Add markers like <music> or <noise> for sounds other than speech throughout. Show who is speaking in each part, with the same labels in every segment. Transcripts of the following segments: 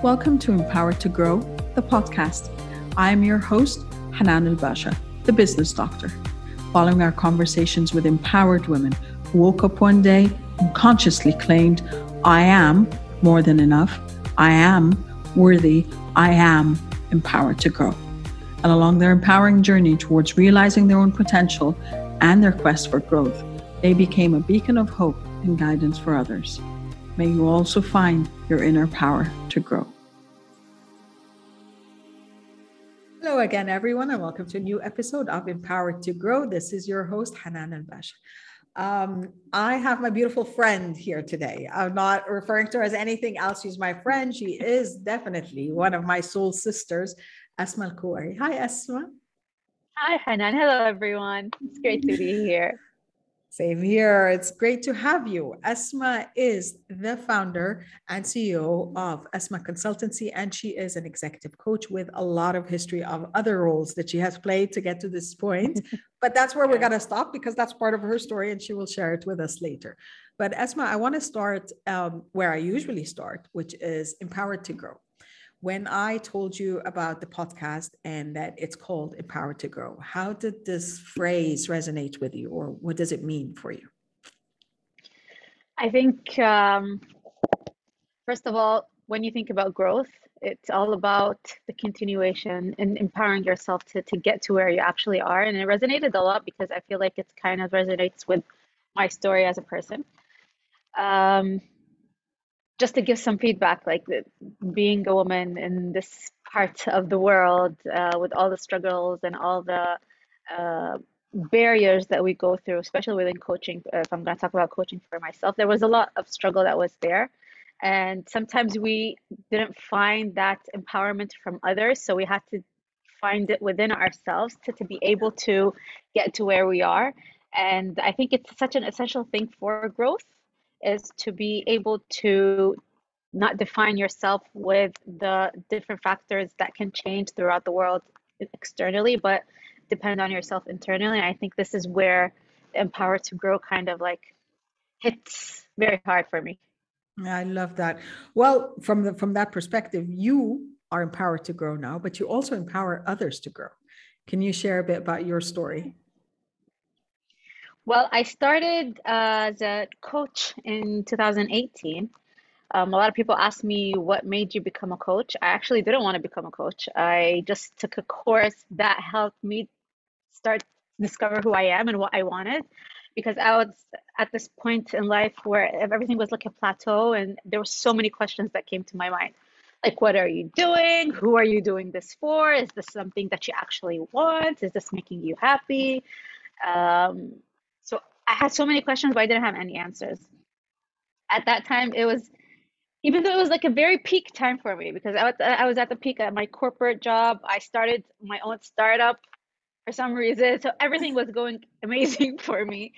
Speaker 1: Welcome to Empowered to Grow, the podcast. I am your host, Hanan El Basha, the business doctor. Following our conversations with empowered women who woke up one day and consciously claimed, I am more than enough, I am worthy, I am empowered to grow. And along their empowering journey towards realizing their own potential and their quest for growth, they became a beacon of hope and guidance for others. May you also find your inner power to grow. Hello again, everyone, and welcome to a new episode of Empowered to Grow. This is your host, Hanan El Bash. Um, I have my beautiful friend here today. I'm not referring to her as anything else. She's my friend. She is definitely one of my soul sisters, Asmaa Al Hi, Asmaa.
Speaker 2: Hi, Hanan. Hello, everyone. It's great to be here.
Speaker 1: Same here. It's great to have you. Asmaa is the founder and CEO of Asmaa Consultancy, and she is an executive coach with a lot of history of other roles that she has played to get to this point. <laughs> but that's where we're going to stop because that's part of her story, and she will share it with us later. But Asmaa, I want to start um, where I usually start, which is empowered to grow when I told you about the podcast and that it's called Empowered to Grow, how did this phrase resonate with you, or what does it mean for you?
Speaker 2: I think, um, first of all, when you think about growth, it's all about the continuation and empowering yourself to, to get to where you actually are. And it resonated a lot because I feel like it kind of resonates with my story as a person. Um, just to give some feedback, like being a woman in this part of the world uh, with all the struggles and all the uh, barriers that we go through, especially within coaching. Uh, if I'm going to talk about coaching for myself, there was a lot of struggle that was there. And sometimes we didn't find that empowerment from others. So we had to find it within ourselves to, to be able to get to where we are. And I think it's such an essential thing for growth is to be able to not define yourself with the different factors that can change throughout the world externally, but depend on yourself internally. And I think this is where empower to grow kind of like hits very hard for me.
Speaker 1: I love that. Well, from the from that perspective, you are empowered to grow now, but you also empower others to grow. Can you share a bit about your story?
Speaker 2: Well, I started uh, as a coach in 2018. Um, a lot of people ask me what made you become a coach. I actually didn't want to become a coach. I just took a course that helped me start discover who I am and what I wanted because I was at this point in life where everything was like a plateau and there were so many questions that came to my mind. Like, what are you doing? Who are you doing this for? Is this something that you actually want? Is this making you happy? Um, I had so many questions, but I didn't have any answers. At that time, it was, even though it was like a very peak time for me because I was, I was at the peak at my corporate job. I started my own startup for some reason. So everything was going <laughs> amazing for me.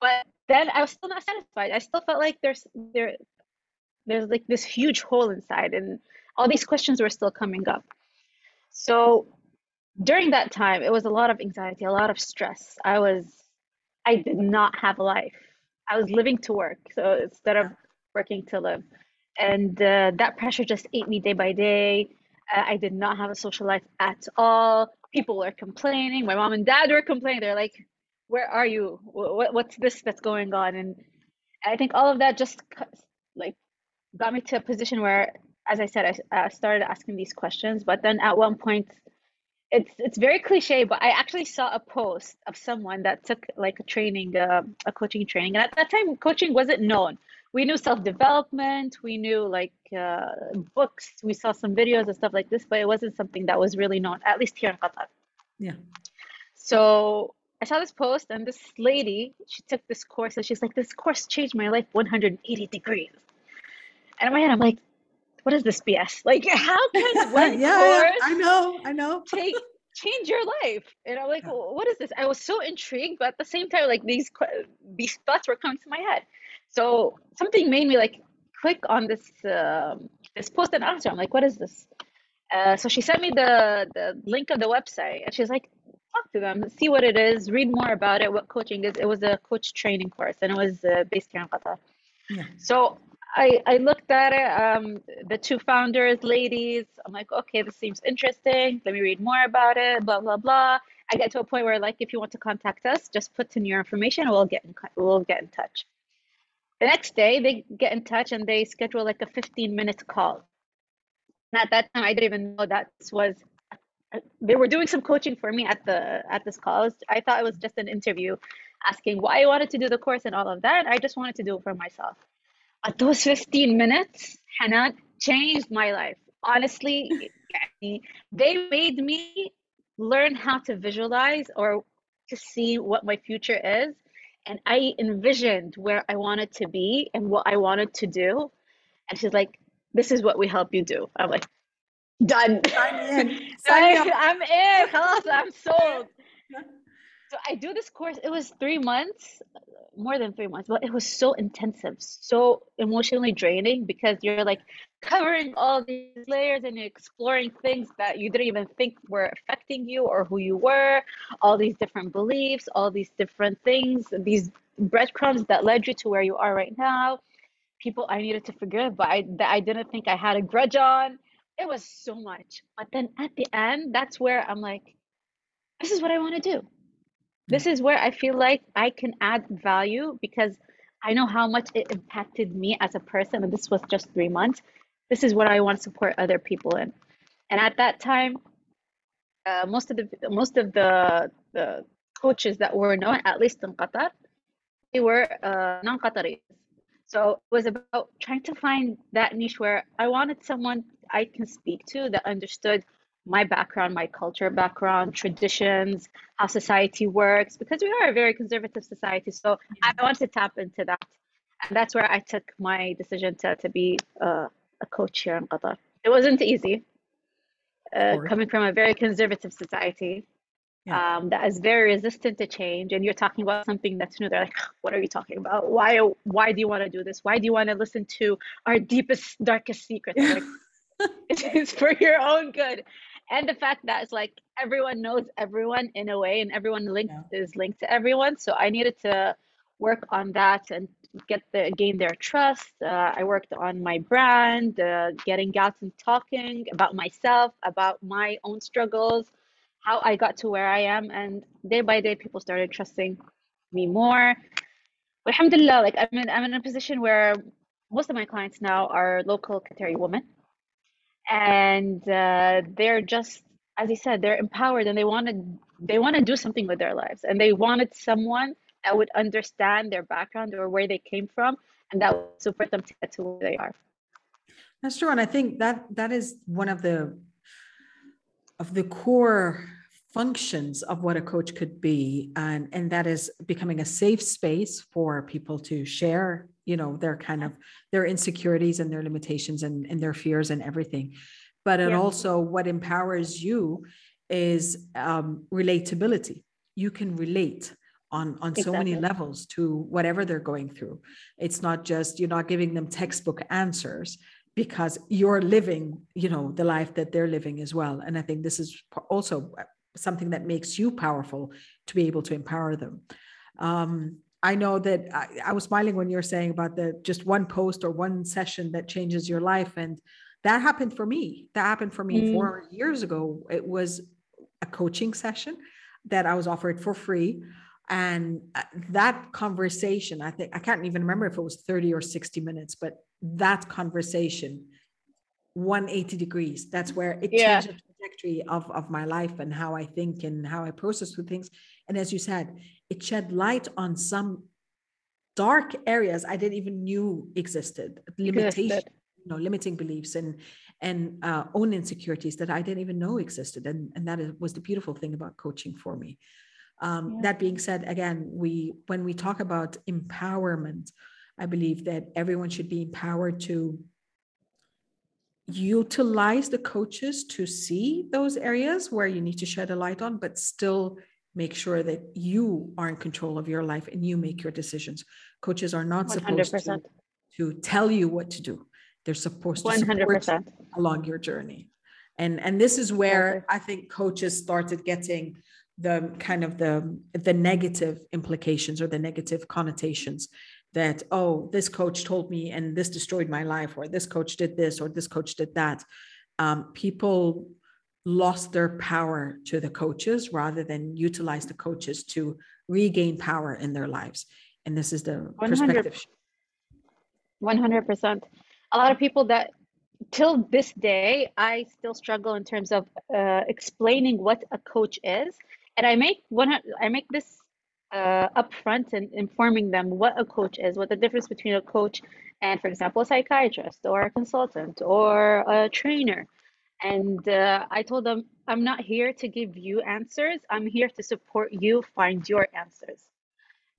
Speaker 2: But then I was still not satisfied. I still felt like there's there there's like this huge hole inside and all these questions were still coming up. So during that time, it was a lot of anxiety, a lot of stress. I was I did not have a life. I was living to work, so instead of working to live, and uh, that pressure just ate me day by day. Uh, I did not have a social life at all. People were complaining. My mom and dad were complaining. They're like, "Where are you? What, what's this that's going on?" And I think all of that just like got me to a position where, as I said, I, I started asking these questions. But then at one point, it's it's very cliche, but I actually saw a post of someone that took like a training, uh, a coaching training, and at that time, coaching wasn't known. We knew self development, we knew like uh, books, we saw some videos and stuff like this, but it wasn't something that was really known, at least here in Qatar.
Speaker 1: Yeah.
Speaker 2: So I saw this post, and this lady, she took this course, and she's like, "This course changed my life 180 degrees." And in my head, I'm like, what is this BS? Like, how can <laughs> one
Speaker 1: yeah,
Speaker 2: course
Speaker 1: I know, I know.
Speaker 2: take change your life? And I'm like, well, what is this? I was so intrigued, but at the same time, like these these thoughts were coming to my head. So something made me like click on this um, this post and answer. I'm like, what is this? Uh, so she sent me the the link of the website, and she's like, talk to them, see what it is, read more about it, what coaching is. It was a coach training course, and it was uh, based here in Qatar. Yeah. So I, I looked at it, um, the two founders, ladies. I'm like, okay, this seems interesting. Let me read more about it, blah, blah, blah. I get to a point where, like, if you want to contact us, just put in your information and we'll get in, we'll get in touch. The next day, they get in touch and they schedule like a 15 minute call. And at that time, I didn't even know that was they were doing some coaching for me at the at this call. I thought it was just an interview, asking why I wanted to do the course and all of that. I just wanted to do it for myself. Those 15 minutes, Hanan, changed my life. Honestly, they made me learn how to visualize or to see what my future is. And I envisioned where I wanted to be and what I wanted to do. And she's like, this is what we help you do. I'm like, done. I'm in. <laughs> I'm in. I'm sold. So I do this course. It was three months, more than three months, but it was so intensive, so emotionally draining because you're like covering all these layers and you're exploring things that you didn't even think were affecting you or who you were, all these different beliefs, all these different things, these breadcrumbs that led you to where you are right now. People I needed to forgive, but I that I didn't think I had a grudge on it was so much. But then at the end, that's where I'm like, this is what I want to do. This is where I feel like I can add value because I know how much it impacted me as a person. And this was just three months. This is what I want to support other people in. And at that time, uh, most of the most of the the coaches that were known, at least in Qatar, they were uh, non-Qataris. So it was about trying to find that niche where I wanted someone I can speak to that understood my background, my culture background, traditions, how society works, because we are a very conservative society. So I want to tap into that. And that's where I took my decision to, to be uh, a coach here in Qatar. It wasn't easy. Uh, coming from a very conservative society yeah. um, that is very resistant to change, and you're talking about something that's new, they're like, "What are you talking about? Why? Why do you want to do this? Why do you want to listen to our deepest, darkest secrets?" Like, <laughs> <laughs> it's for your own good and the fact that it's like everyone knows everyone in a way and everyone linked yeah. is linked to everyone so i needed to work on that and get the gain their trust. Uh, i worked on my brand uh, getting out and talking about myself about my own struggles how i got to where i am and day by day people started trusting me more. Alhamdulillah like I'm in, I'm in a position where most of my clients now are local Qatari women and uh, they're just as you said they're empowered and they want to they want to do something with their lives. And they wanted someone that would understand their background or where they came from and that would support them to get to where they are.
Speaker 1: That's true and i think that that is one of the of the core functions of what a coach could be and and that is becoming a safe space for people to share you know their kind of their insecurities and their limitations and, and their fears and everything but it yeah. also what empowers you is um, relatability you can relate on on exactly. so many levels to whatever they're going through it's not just you're not giving them textbook answers because you're living you know the life that they're living as well and i think this is also something that makes you powerful to be able to empower them. Um, I know that I, I, was smiling when you were saying about the just one post or one session that changes your life. And that happened for me. That happened for me mm. four years ago. It was a coaching session that I was offered for free. And uh, that conversation, I think, I can't even remember if it was 30 or 60 minutes, but that conversation, 180 degrees, that's where it yeah. changed the trajectory of, of my life and how I think and how I process through things. And as you said, it shed light on some dark areas I didn't even knew existed, limitation, you know, limiting beliefs and and uh, own insecurities that I didn't even know existed. And, and that is, was the beautiful thing about coaching for me. Um, yeah. That being said, again, we when we talk about empowerment, I believe that everyone should be empowered to utilize the coaches to see those areas where you need to shed a light on, but still make sure that you are in control of your life and you make your decisions. Coaches are not 100%. supposed to, to tell you what to do. They're supposed to 100%. support you along your journey. And, and this is where I think coaches started getting the kind of the the negative implications or the negative connotations that oh this coach told me and this destroyed my life or this coach did this or this coach did that um, people lost their power to the coaches rather than utilize the coaches to regain power in their lives. And this is the 100, perspective.
Speaker 2: 100% a lot of people that till this day i still struggle in terms of uh, explaining what a coach is. And i make one i make this uh, upfront and informing them what a coach is, what the difference between a coach and, for example, a psychiatrist or a consultant or a trainer. And uh, I told them, I'm not here to give you answers. I'm here to support you find your answers.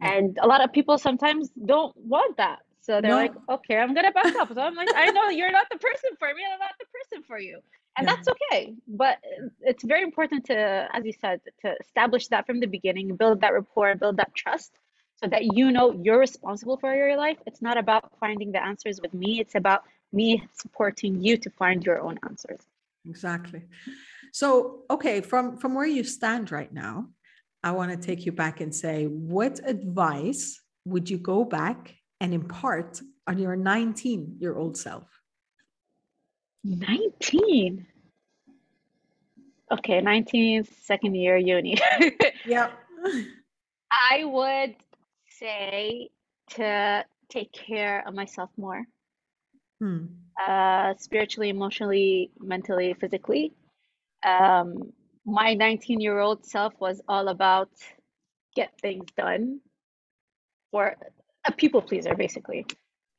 Speaker 2: And a lot of people sometimes don't want that. So they're no. like, okay, I'm going to back up. So I'm like, I know you're not the person for me. I'm not the person for you and yeah. that's okay but it's very important to as you said to establish that from the beginning build that rapport build that trust so that you know you're responsible for your life it's not about finding the answers with me it's about me supporting you to find your own answers
Speaker 1: exactly so okay from from where you stand right now i want to take you back and say what advice would you go back and impart on your 19 year old self
Speaker 2: 19. Okay, 19, second year uni. <laughs>
Speaker 1: yep.
Speaker 2: I would say to take care of myself more. Hmm. Uh, spiritually, emotionally, mentally, physically. Um, my 19 year old self was all about get things done or a people pleaser, basically,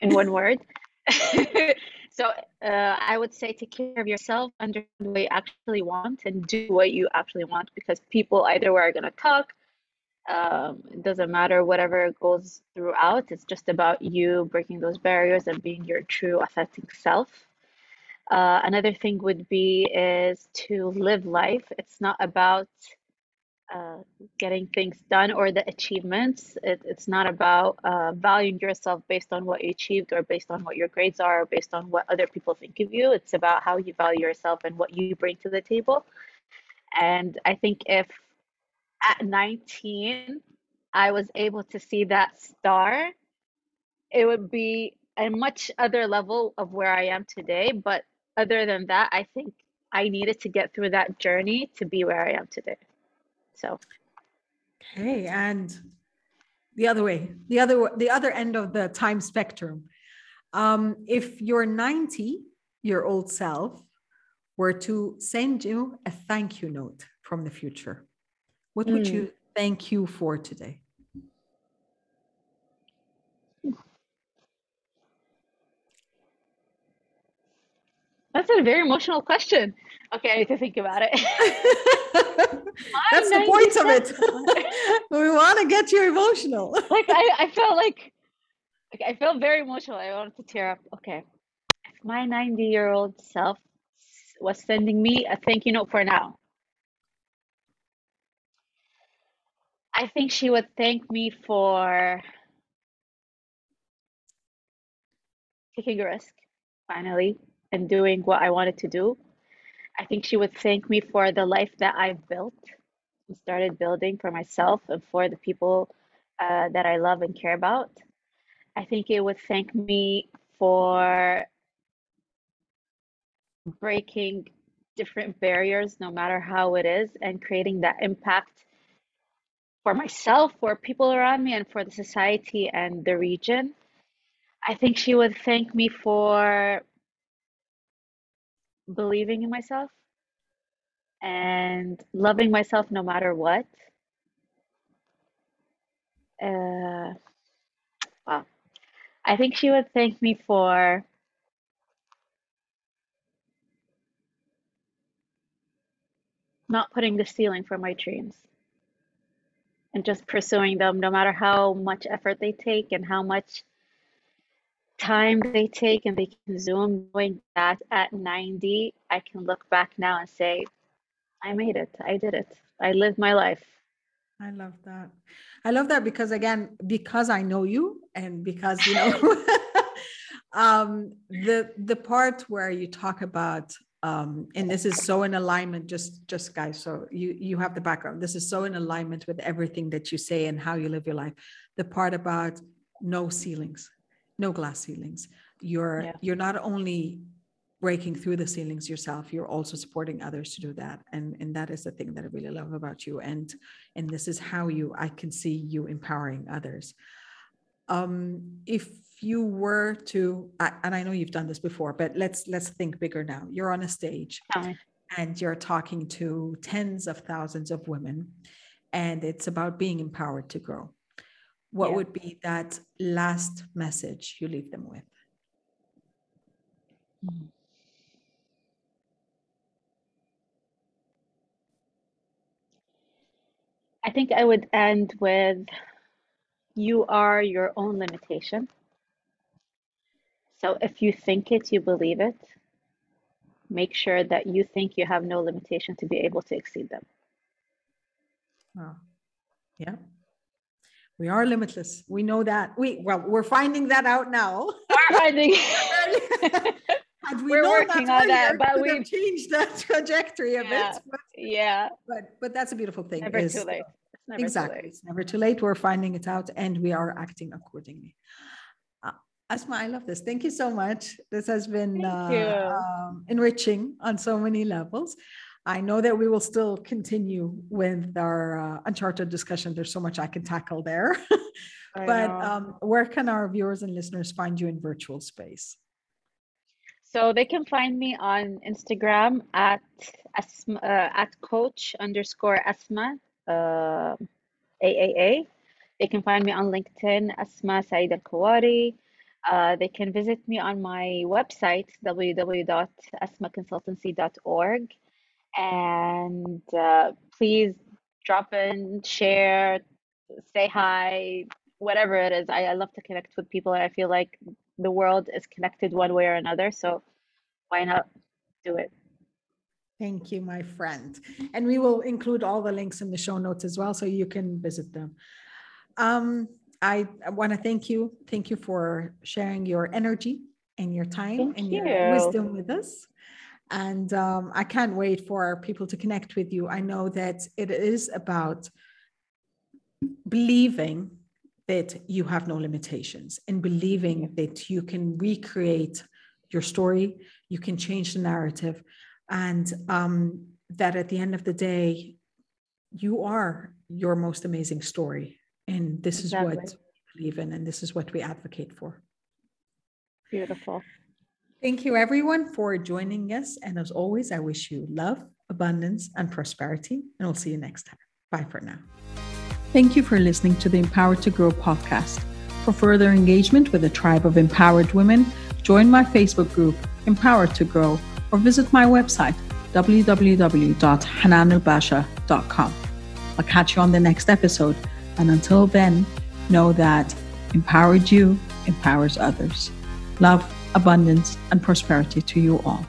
Speaker 2: in one <laughs> word. <laughs> So uh, I would say take care of yourself, understand what you actually want, and do what you actually want because people either way are going to talk. Um, it doesn't matter whatever goes throughout. It's just about you breaking those barriers and being your true, authentic self. Uh, another thing would be is to live life. It's not about uh, getting things done or the achievements. It, it's not about uh, valuing yourself based on what you achieved or based on what your grades are or based on what other people think of you. It's about how you value yourself and what you bring to the table. And I think if at 19 I was able to see that star, it would be a much other level of where I am today. But other than that, I think I needed to get through that journey to be where I am today. So,
Speaker 1: okay, and the other way, the other the other end of the time spectrum. Um, if your 90 year old self were to send you a thank you note from the future, what would mm. you thank you for today?
Speaker 2: That's a very emotional question. Okay, I need to think about it. <laughs>
Speaker 1: That's the point of it. <laughs> we want to get you emotional.
Speaker 2: like I, I felt like, like I felt very emotional. I wanted to tear up. Okay, if my 90 year old self was sending me a thank you note for now, I think she would thank me for taking a risk finally and doing what I wanted to do. I think she would thank me for the life that I've built and started building for myself and for the people uh, that I love and care about. I think it would thank me for breaking different barriers, no matter how it is, and creating that impact for myself, for people around me, and for the society and the region. I think she would thank me for believing in myself and loving myself no matter what. Uh, wow. I think she would thank me for not putting the ceiling for my dreams and just pursuing them no matter how much effort they take and how much time they take and they consume knowing that at 90 i can look back now and say i made it. I did it. I lived my life.
Speaker 1: I love that. I love that because again because i know you and because you know <laughs> <laughs> um the the part where you talk about um and this is so in alignment just just guys so you you have the background. This is so in alignment with everything that you say and how you live your life. The part about no ceilings, no glass ceilings. You're yeah. you're not only breaking through the ceilings yourself you're also supporting others to do that. And and that is the thing that i really love about you. And and this is how you i can see you empowering others. Um if you were to and i know you've done this before but let's let's think bigger now you're on a stage and you're talking to tens of thousands of women and it's about being empowered to grow what yeah. would be that last message you leave them with mm-hmm.
Speaker 2: I think I would end with you are your own limitation. So if you think it, you believe it. Make sure that you think you have no limitation to be able to exceed them.
Speaker 1: Wow. Yeah. We are limitless. We know that. We well, we're finding that out now.
Speaker 2: We're finding. <laughs> <laughs>
Speaker 1: Had we We're working that on that, but we've changed the trajectory of
Speaker 2: yeah,
Speaker 1: it.
Speaker 2: But, yeah.
Speaker 1: But but that's a beautiful thing.
Speaker 2: Never is, too late.
Speaker 1: Never exactly. Too late. It's never too late. We're finding it out and we are acting accordingly. Asmaa, I love this. Thank you so much. This has been uh, um, enriching on so many levels. I know that we will still continue with our uh, Uncharted discussion. There's so much I can tackle there. <laughs> but um, where can our viewers and listeners find you in virtual space?
Speaker 2: So they can find me on Instagram at Asma, uh, at coach underscore Asma uh, AAA. They can find me on LinkedIn, Asmaa Said Alkuwari. Uh, they can visit me on my website, www.asmaconsultancy.org. And uh, please drop in, share, say hi, whatever it is. I, I love to connect with people. And I feel like the world is connected one way or another. So why not do it?
Speaker 1: Thank you, my friend. And we will include all the links in the show notes as well, so you can visit them. Um, I, want to thank you. Thank you for sharing your energy and your time thank and you. your wisdom with us. And um, I can't wait for people to connect with you. I know that it is about believing that you have no limitations and believing that you can recreate your story, you can change the narrative, and um, that at the end of the day, you are your most amazing story. And this exactly. is what we believe in, and this is what we advocate for.
Speaker 2: Beautiful.
Speaker 1: Thank you, everyone, for joining us. And as always, I wish you love, abundance, and prosperity. And we'll see you next time. Bye for now. Thank you for listening to the Empowered to Grow podcast. For further engagement with a tribe of empowered women, join my Facebook group, Empowered to Grow, or visit my website, www.hananelbasha.com. I'll catch you on the next episode. And until then, know that empowered you empowers others. Love, abundance, and prosperity to you all.